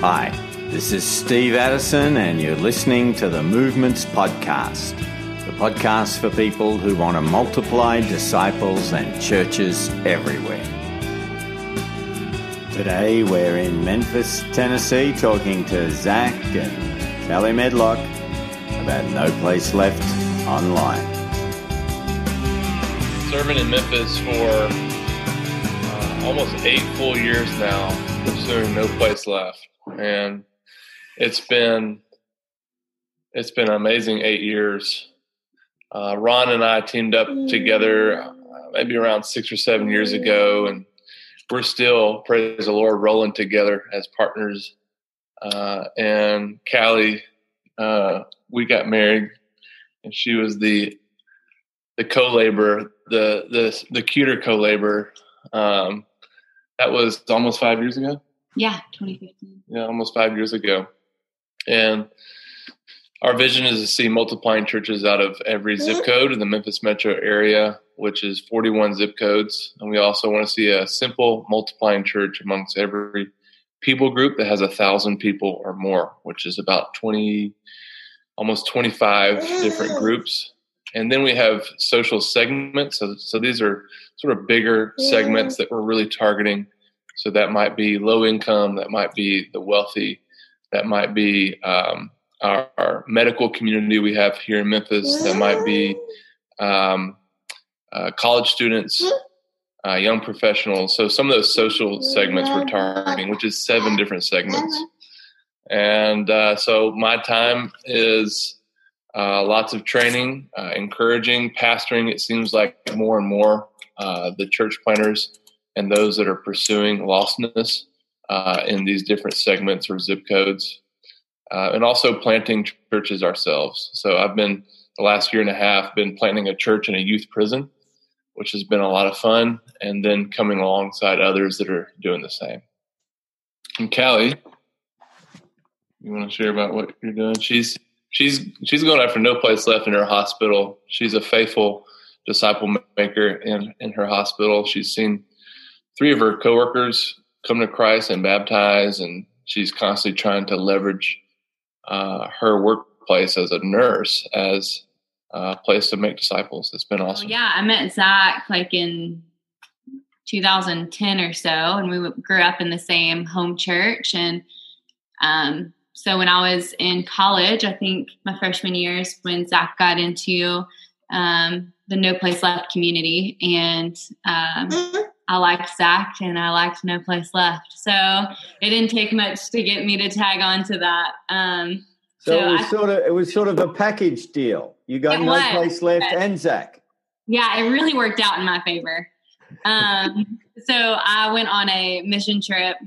Hi, this is Steve Addison, and you're listening to the Movements Podcast, the podcast for people who want to multiply disciples and churches everywhere. Today, we're in Memphis, Tennessee, talking to Zach and Kelly Medlock about No Place Left Online. Serving in Memphis for uh, almost eight full years now, pursuing No Place Left and it's been it's been an amazing eight years. Uh, Ron and I teamed up together uh, maybe around six or seven years ago, and we're still, praise the Lord, rolling together as partners. Uh, and Callie, uh, we got married, and she was the the co-laborer, the the the cuter co-laborer. Um, that was almost five years ago. Yeah, 2015. Yeah, almost five years ago. And our vision is to see multiplying churches out of every zip code in the Memphis metro area, which is 41 zip codes. And we also want to see a simple multiplying church amongst every people group that has a thousand people or more, which is about 20, almost 25 different groups. And then we have social segments. So, so these are sort of bigger segments that we're really targeting so that might be low income, that might be the wealthy, that might be um, our, our, medical community we have here in Memphis, that might be um, uh, college students, uh, young professionals. So some of those social segments we're targeting, which is seven different segments. And uh, so my time is uh, lots of training, uh, encouraging, pastoring. It seems like more and more uh, the church planters and those that are pursuing lostness uh, in these different segments or zip codes, uh, and also planting churches ourselves. So I've been the last year and a half been planting a church in a youth prison, which has been a lot of fun, and then coming alongside others that are doing the same. And Callie, you want to share about what you're doing? She's she's she's going after no place left in her hospital. She's a faithful disciple maker in in her hospital. She's seen three of her coworkers come to Christ and baptize, and she's constantly trying to leverage uh, her workplace as a nurse as a place to make disciples. It's been awesome. Well, yeah, I met Zach like in 2010 or so, and we grew up in the same home church. And um, so when I was in college, I think my freshman year is when Zach got into um, the No Place Left community, and um, mm-hmm. I liked Zach and I liked No Place Left. So it didn't take much to get me to tag on to that. Um, so, so, it was I, sort of it was sort of a package deal. You got No was. Place Left and Zach. Yeah, it really worked out in my favor. Um, so I went on a mission trip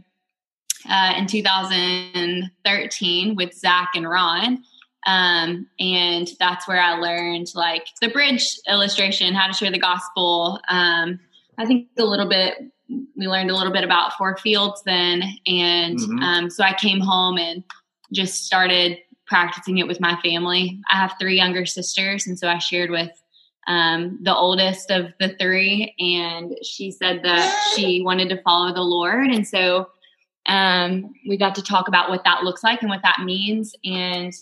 uh, in 2013 with Zach and Ron. Um, and that's where I learned like the bridge illustration, how to share the gospel. Um, I think a little bit, we learned a little bit about Four Fields then. And mm-hmm. um, so I came home and just started practicing it with my family. I have three younger sisters. And so I shared with um, the oldest of the three. And she said that she wanted to follow the Lord. And so um, we got to talk about what that looks like and what that means. And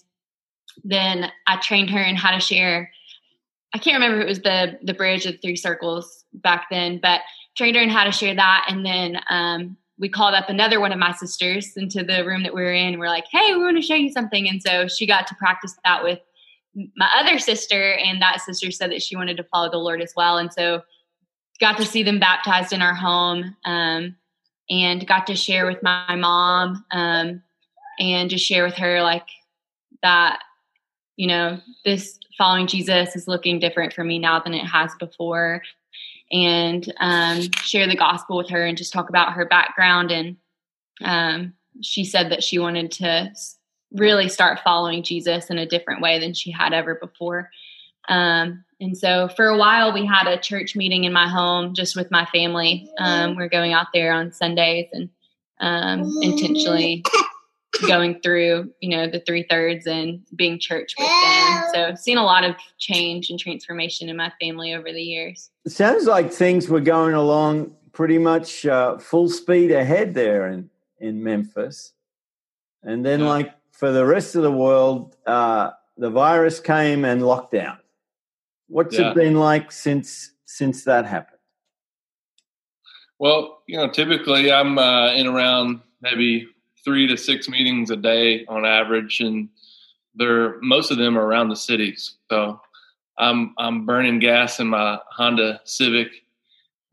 then I trained her in how to share. I can't remember if it was the the bridge of three circles back then, but trained her in how to share that. And then um, we called up another one of my sisters into the room that we were in. And We're like, "Hey, we want to show you something." And so she got to practice that with my other sister, and that sister said that she wanted to follow the Lord as well. And so got to see them baptized in our home, um, and got to share with my mom, um, and just share with her like that you know, this following Jesus is looking different for me now than it has before. And um, share the gospel with her and just talk about her background. And um, she said that she wanted to really start following Jesus in a different way than she had ever before. Um, and so for a while, we had a church meeting in my home just with my family. Um, we're going out there on Sundays and um, intentionally going through, you know, the three thirds and being church with them. So seen a lot of change and transformation in my family over the years. It sounds like things were going along pretty much uh, full speed ahead there in, in Memphis. And then, Yeah. like for the rest of the world, uh, the virus came and lockdown. What's Yeah. it been like since since that happened? Well, you know, typically I'm uh, in around maybe three to six meetings a day on average, and they're most of them are around the city. So I'm I'm burning gas in my Honda Civic,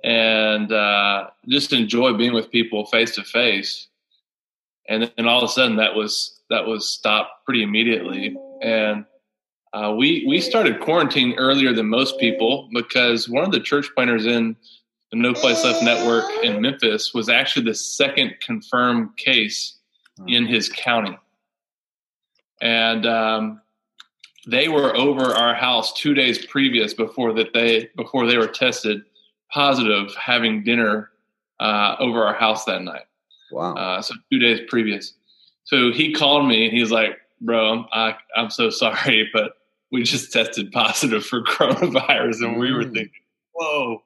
and uh, just enjoy being with people face to face. And then all of a sudden, that was that was stopped pretty immediately, and uh, we we started quarantine earlier than most people because one of the church planters in the No Place Left network in Memphis was actually the second confirmed case in his county. And um, they were over our house two days previous before that they before they were tested positive having dinner uh, over our house that night. Wow. Uh, so two days previous. So he called me and he's like, "Bro, I'm I, I'm so sorry, but we just tested positive for coronavirus," and we were Mm. thinking, "Whoa,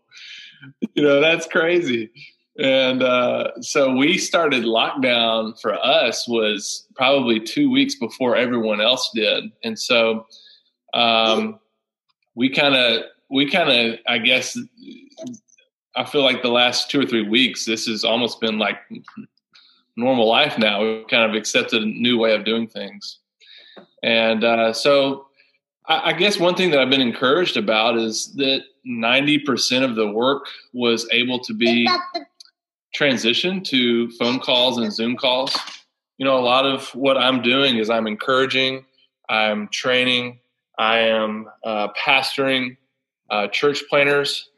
you know that's crazy." And uh, so we started lockdown for us was probably two weeks before everyone else did, and so um, we kind of we kind of I guess I feel like the last two or three weeks this has almost been like normal life now. We've kind of accepted a new way of doing things. And uh, so I, I guess one thing that I've been encouraged about is that 90% of the work was able to be transitioned to phone calls and Zoom calls. You know, a lot of what I'm doing is I'm encouraging, I'm training, I am uh, pastoring uh, church planters,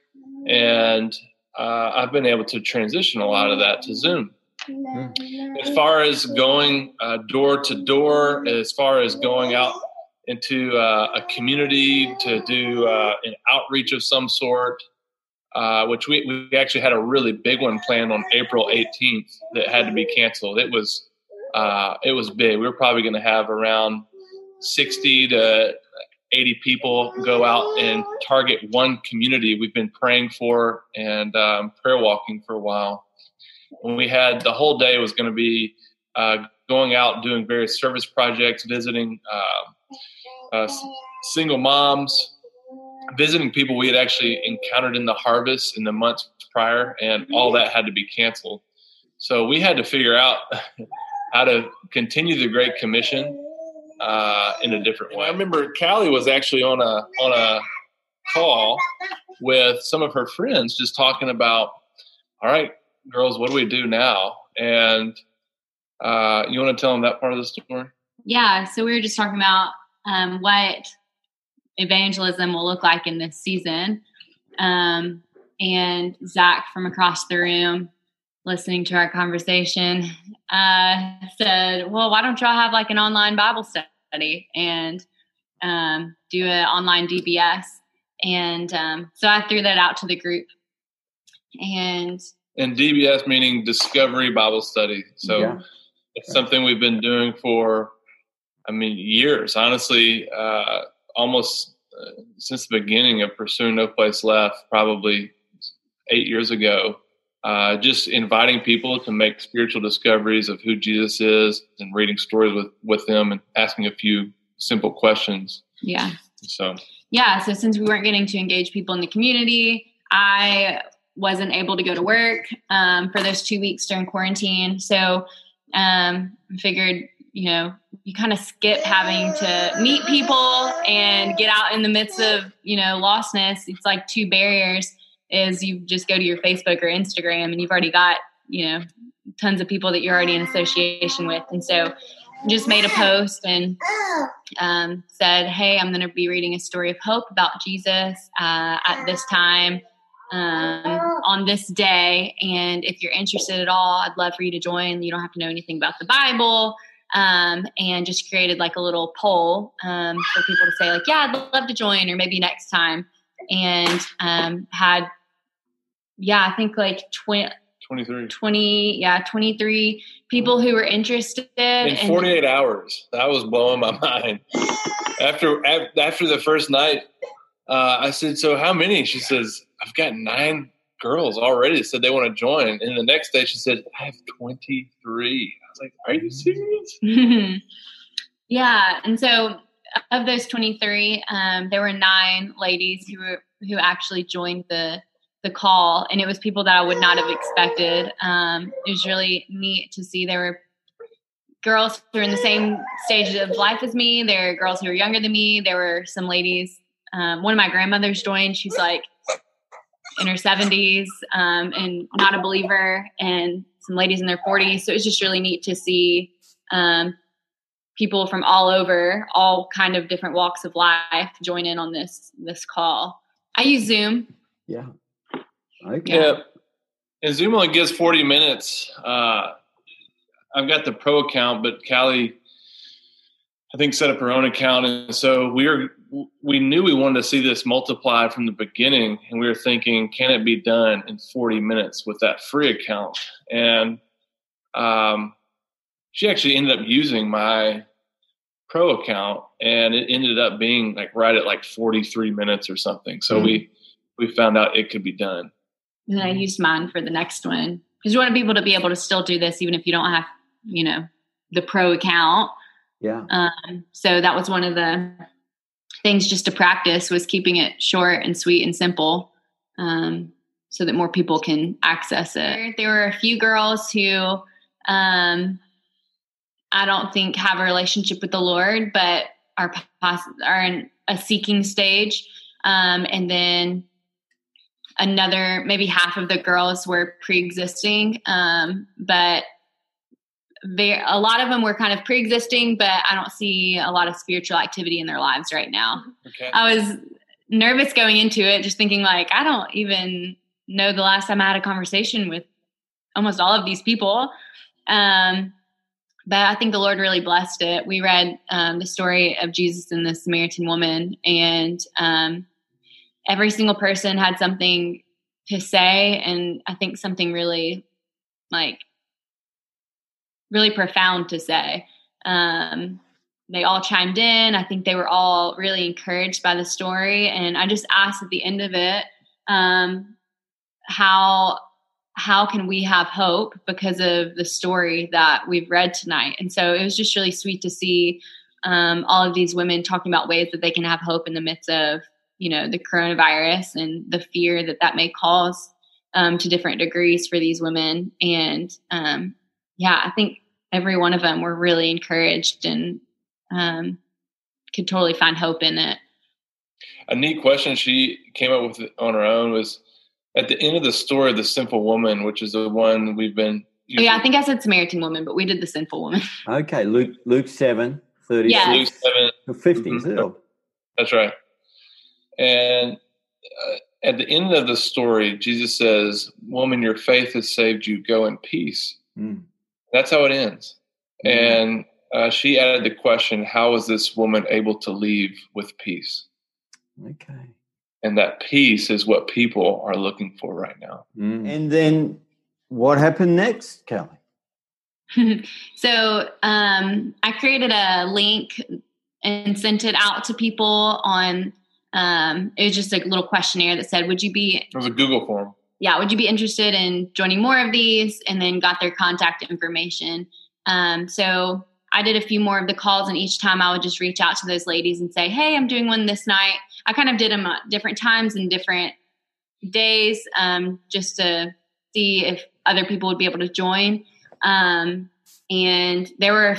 and uh, I've been able to transition a lot of that to Zoom as far as going uh, door to door, as far as going out into uh, a community to do uh, an outreach of some sort, uh, which we, we actually had a really big one planned on April 18th that had to be canceled. It was uh, it was big. We were probably going to have around 60 to 80 people go out and target one community we've been praying for and um, prayer walking for a while And we had the whole day was going to be uh, going out doing various service projects, visiting uh, uh, single moms, visiting people we had actually encountered in the harvest in the months prior, and all that had to be canceled. So we had to figure out how to continue the Great Commission uh, in a different way. I remember Callie was actually on a on a call with some of her friends, just talking about, all right, girls, what do we do now? And uh, you want to tell them that part of the story? Yeah, so we were just talking about um, what evangelism will look like in this season. Um, and Zach from across the room, listening to our conversation, uh, said, Well, why don't y'all have like an online Bible study and um, do an online DBS? And um, so I threw that out to the group. And And DBS meaning Discovery Bible Study. So Yeah. it's something we've been doing for, I mean, years. Honestly, uh, almost uh, since the beginning of pursuing No Place Left, probably eight years ago. Uh, just inviting people to make spiritual discoveries of who Jesus is, and reading stories with with them, and asking a few simple questions. yeah. So yeah, so since we weren't getting to engage people in the community, I wasn't able to go to work um, for those two weeks during quarantine. So um, I figured, you know, you kind of skip having to meet people and get out in the midst of, you know, lostness. It's like two barriers is you just go to your Facebook or Instagram and you've already got, you know, tons of people that you're already in association with. And so just made a post and um, said, Hey, I'm going to be reading a story of hope about Jesus uh, at this time um, on this day. And if you're interested at all, I'd love for you to join. You don't have to know anything about the Bible. Um, and just created like a little poll um, for people to say, like, yeah, I'd love to join, or maybe next time. And um, had, yeah, I think like 20, twenty three. 20 yeah 23 people who were interested in 48 hours that was blowing my mind after after the first night uh, i said so how many she says i've got nine girls already said they want to join. And the next day she said, I have 23. Was like, Are you serious? yeah. And so of those 23, um, there were nine ladies who were, who actually joined the the call, and it was people that I would not have expected. Um, it was really neat to see there were girls who were in the same stage of life as me. There were girls who were younger than me. There were some ladies. Um, one of my grandmothers joined. She's like in her 70s um, and not a believer, and some ladies in their 40s. So it's just really neat to see um, people from all over, all kind of different walks of life, join in on this this call. I use Zoom. Yeah. Okay. Yeah. And Zoom only gives 40 minutes. Uh, I've got the pro account, but Callie, I think, set up her own account, and so we were we knew we wanted to see this multiply from the beginning, and we were thinking, can it be done in 40 minutes with that free account? And um, she actually ended up using my pro account, and it ended up being like right at like 43 minutes or something. So mm-hmm. we we found out it could be done. And I used mine for the next one because you want people to be able to still do this even if you don't have you know the pro account. Yeah. Um, so that was one of the things just to practice was keeping it short and sweet and simple, um, so that more people can access it. There were a few girls who um, I don't think have a relationship with the Lord, but are are in a seeking stage, um, and then another maybe half of the girls were pre-existing um, but very, a lot of them were kind of pre-existing, but I don't see a lot of spiritual activity in their lives right now. Okay. I was nervous going into it, just thinking like, I don't even know the last time I had a conversation with almost all of these people. Um, but I think the Lord really blessed it. We read um, the story of Jesus and the Samaritan woman, and um, every single person had something to say, and I think something really like really profound to say. Um, they all chimed in. I think they were all really encouraged by the story. And I just asked at the end of it, um, how how can we have hope because of the story that we've read tonight? And so it was just really sweet to see um, all of these women talking about ways that they can have hope in the midst of you know the coronavirus and the fear that that may cause um, to different degrees for these women. And um, yeah, I think every one of them were really encouraged and um, could totally find hope in it. A neat question she came up with on her own was at the end of the story, the sinful woman, which is the one we've been. Oh, yeah, I think I said Samaritan woman, but we did the sinful woman. Okay, Luke Luke seven thirty. Yeah, Luke seven 50 mm-hmm. That's right. And uh, at the end of the story, Jesus says, "Woman, your faith has saved you. Go in peace." Mm. That's how it ends. Mm-hmm. And uh, she added the question How was this woman able to leave with peace? Okay. And that peace is what people are looking for right now. Mm. And then what happened next, Kelly? so um, I created a link and sent it out to people on. Um, it was just a little questionnaire that said, "Would you be?" It was a Google form yeah, would you be interested in joining more of these? And then got their contact information. Um, so I did a few more of the calls, and each time I would just reach out to those ladies and say, Hey, I'm doing one this night. I kind of did them at different times and different days um, just to see if other people would be able to join. Um, and there were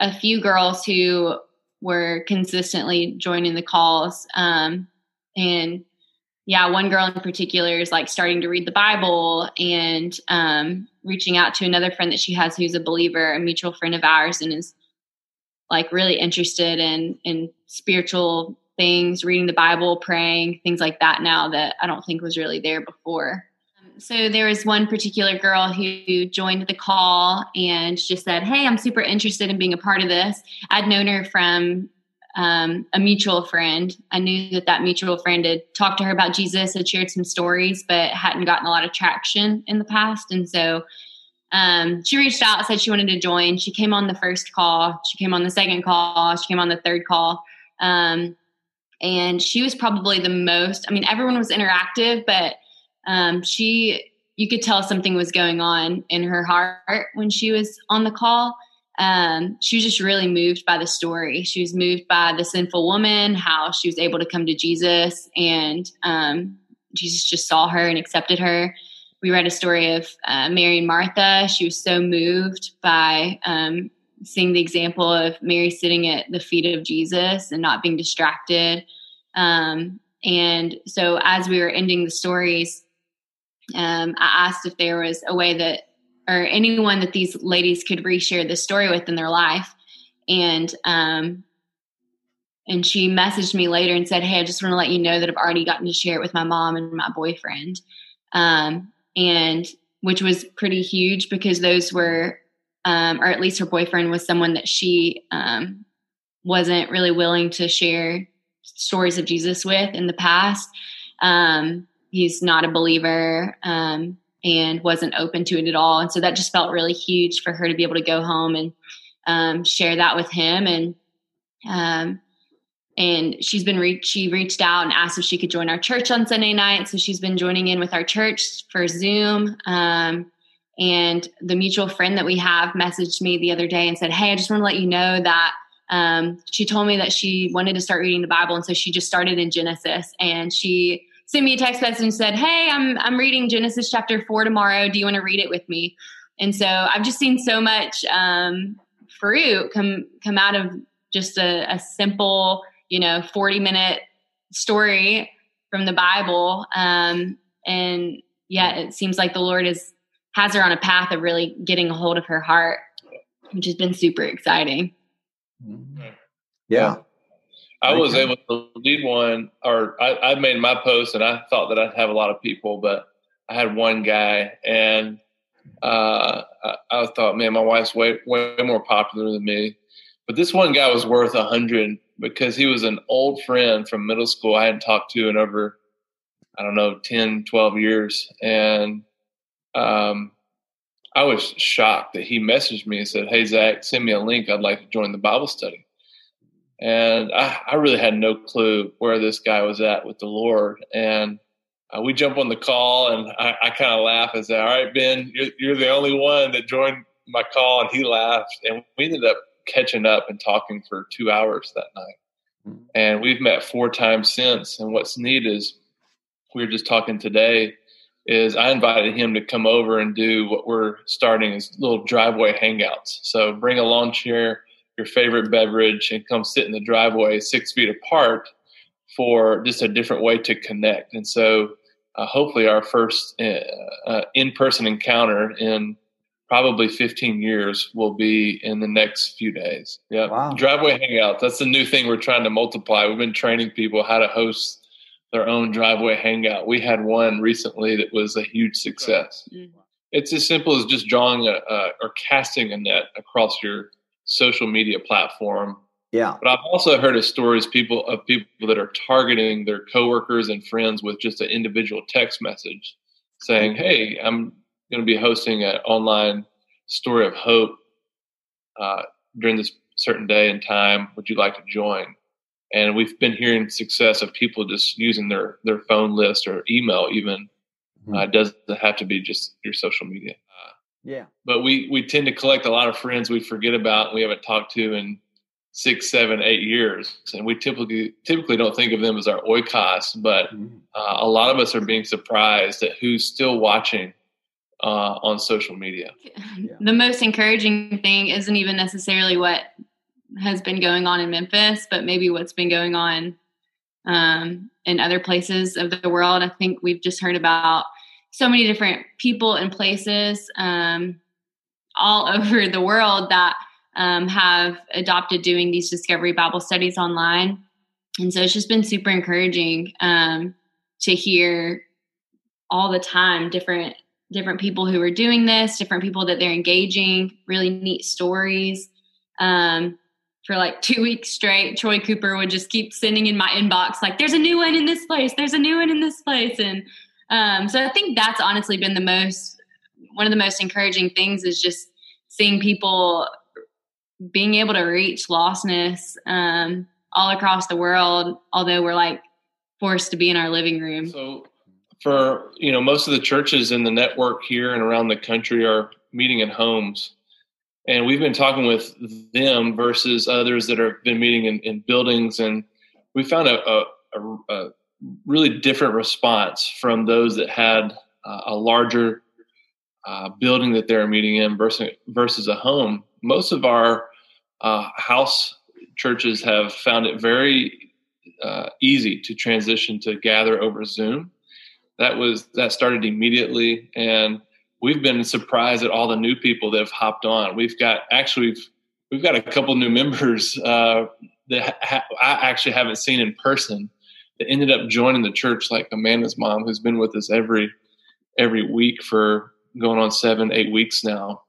a few girls who were consistently joining the calls. Um, and yeah, one girl in particular is like starting to read the Bible and um, reaching out to another friend that she has who's a believer, a mutual friend of ours, and is like really interested in in spiritual things, reading the Bible, praying, things like that. Now that I don't think was really there before. So there was one particular girl who joined the call and just said, "Hey, I'm super interested in being a part of this." I'd known her from um, a mutual friend. I knew that that mutual friend had talked to her about Jesus, had shared some stories, but hadn't gotten a lot of traction in the past. And so um, she reached out, said she wanted to join. She came on the first call, she came on the second call, she came on the third call. Um, and she was probably the most, I mean, everyone was interactive, but um, she you could tell something was going on in her heart when she was on the call. Um, she was just really moved by the story. She was moved by the sinful woman, how she was able to come to Jesus, and um, Jesus just saw her and accepted her. We read a story of uh, Mary and Martha. She was so moved by um, seeing the example of Mary sitting at the feet of Jesus and not being distracted. Um, and so, as we were ending the stories, um, I asked if there was a way that, or anyone that these ladies could reshare the story with in their life. And, um, and she messaged me later and said, Hey, I just want to let you know that I've already gotten to share it with my mom and my boyfriend. Um, and which was pretty huge because those were, um, or at least her boyfriend was someone that she um, wasn't really willing to share stories of Jesus with in the past. Um, he's not a believer um, and wasn't open to it at all. And so that just felt really huge for her to be able to go home and um, share that with him. And um, and she's been re- she reached out and asked if she could join our church on Sunday night. So she's been joining in with our church for Zoom. Um, and the mutual friend that we have messaged me the other day and said, "Hey, I just want to let you know that." Um, she told me that she wanted to start reading the Bible, and so she just started in Genesis. And she sent me a text message and said, "Hey, I'm I'm reading Genesis chapter four tomorrow. Do you want to read it with me?" And so I've just seen so much um, fruit come come out of just a, a, simple, you know, 40 minute story from the Bible. Um, and yeah, it seems like the Lord is has her on a path of really getting a hold of her heart, which has been super exciting. Yeah. I was able to lead one, or I, I made my post, and I thought that I'd have a lot of people, but I had one guy, and uh, I, I, thought, man, my wife's way way more popular than me. But this one guy was worth a hundred because he was an old friend from middle school I hadn't talked to in over, I don't know, 10, 12 years, and um, I was shocked that he messaged me and said, "Hey Zach, send me a link. I'd like to join the Bible study." And I, I, really had no clue where this guy was at with the Lord. And uh, we jump on the call, and I, I kind of laugh and say, "All right, Ben, you're, you're, the only one that joined my call." And he laughed, and we ended up catching up and talking for two hours that night. Mm-hmm. And we've met four times since. And what's neat is we were just talking today. Is I invited him to come over and do what we're starting as little driveway hangouts. So bring a lawn chair your favorite beverage and come sit in the driveway six feet apart for just a different way to connect. And so, uh, hopefully, our first uh, uh, in person encounter in probably 15 years will be in the next few days. Yeah. Wow. Driveway hangouts. That's the new thing we're trying to multiply. We've been training people how to host their own driveway hangout. We had one recently that was a huge success. Mm-hmm. It's as simple as just drawing a, a or casting a net across your social media platform. Yeah. But I've also heard of stories people of people that are targeting their coworkers and friends with just an individual text message saying. "Hey, I'm going to be hosting an online story of hope uh, during this certain day and time. Would you like to join?" And we've been hearing success of people just using their their phone list or email even. Mm-hmm. Uh, it doesn't have to be just your social media. Yeah. But we we tend to collect a lot of friends we forget about we haven't talked to in six, seven, eight years, and we typically typically don't think of them as our oikos. But mm-hmm. uh, a lot of us are being surprised at who's still watching uh, on social media. Yeah. The most encouraging thing isn't even necessarily what has been going on in Memphis, but maybe what's been going on um, in other places of the world. I think we've just heard about so many different people and places um, all over the world that um, have adopted doing these discovery Bible studies online. And so it's just been super encouraging um, to hear all the time different different people who are doing this, different people that they're engaging, really neat stories. Um, for like two weeks straight, Troy Cooper would just keep sending in my inbox like, "There's a new one in this place. There's a new one in this place," and um, so I think that's honestly been the most one of the most encouraging things is just seeing people being able to reach lostness um, all across the world, although we're like forced to be in our living room. So for you know most of the churches in the network here and around the country are meeting in homes and we've been talking with them versus others that have been meeting in, in buildings and we found a, a, a, a, really different response from those that had uh, a larger uh, building that they're meeting in versus, versus a home. Most of our uh, house churches have found it very uh, easy to transition to gather over zoom. That was that started immediately and we've been surprised at all the new people that have hopped on. We've got actually we've, we've got a couple new members uh, that ha- i actually haven't seen in person that ended up joining the church like amanda's mom who's been with us every every week for going on seven eight weeks now.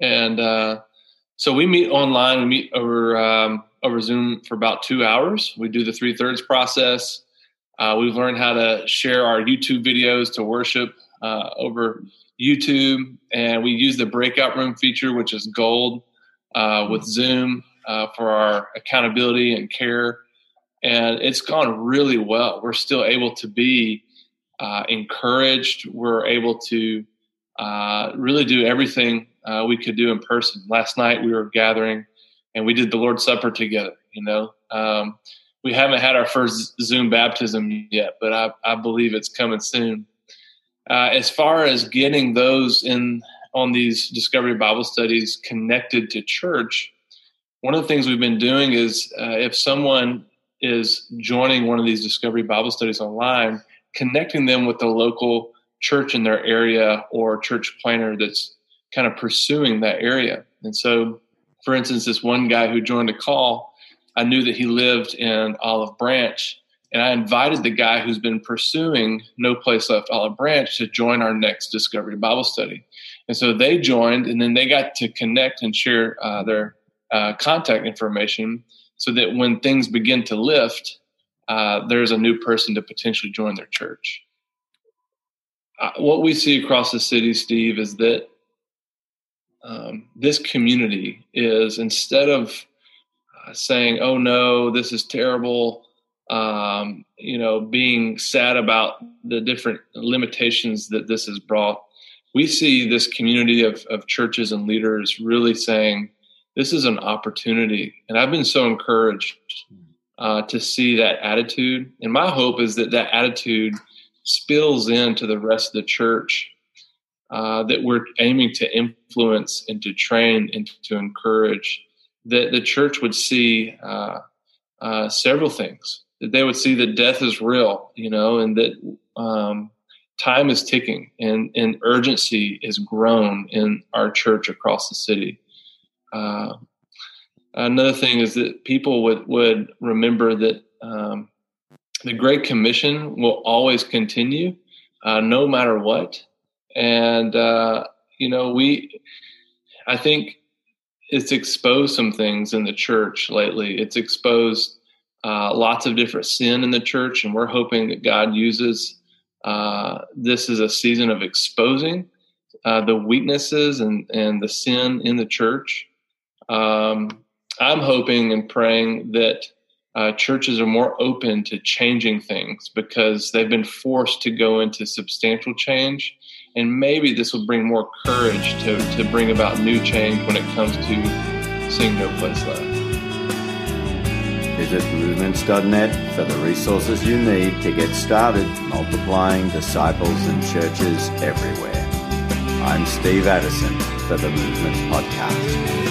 And uh, so we meet online we meet over um, over zoom for about two hours. We do the three thirds process. Uh, we've learned how to share our YouTube videos to worship uh, over YouTube, and we use the breakout room feature, which is gold, uh, with Zoom uh, for our accountability and care. And it's gone really well. We're still able to be uh, encouraged. We're able to uh, really do everything we could do in person. Last night we were gathering, and we did the Lord's Supper together. You know. Um, we haven't had our first Zoom baptism yet, but I, I believe it's coming soon. Uh, as far as getting those in on these Discovery Bible studies connected to church, one of the things we've been doing is uh, if someone is joining one of these Discovery Bible studies online, connecting them with the local church in their area or church planter that's kind of pursuing that area. And so, for instance, this one guy who joined a call I knew that he lived in Olive Branch, and I invited the guy who's been pursuing No Place Left Olive Branch to join our next Discovery Bible study. And so they joined, and then they got to connect and share uh, their uh, contact information so that when things begin to lift, uh, there's a new person to potentially join their church. Uh, what we see across the city, Steve, is that um, this community is instead of saying, "Oh no, this is terrible," um, you know, being sad about the different limitations that this has brought. We see this community of, of churches and leaders really saying, "This is an opportunity," and I've been so encouraged uh, to see that attitude. And my hope is that that attitude spills into the rest of the church. Uh, that we're aiming to influence and to train and to encourage that the church would see uh, uh, several things. That they would see that death is real, you know, and that um, time is ticking and, and urgency is grown in our church across the city. Uh, another thing is that people would, would remember that um, the Great Commission will always continue, uh, no matter what. And, uh, you know, we, I think it's exposed some things in the church lately. It's exposed uh, lots of different sin in the church, and we're hoping that God uses uh, this as a season of exposing uh, the weaknesses and, and the sin in the church. Um, I'm hoping and praying that uh, churches are more open to changing things because they've been forced to go into substantial change and maybe this will bring more courage to, to bring about new change when it comes to seeing No Place Left. Visit movements.net for the resources you need to get started multiplying disciples and churches everywhere. I'm Steve Addison for the Movements Podcast.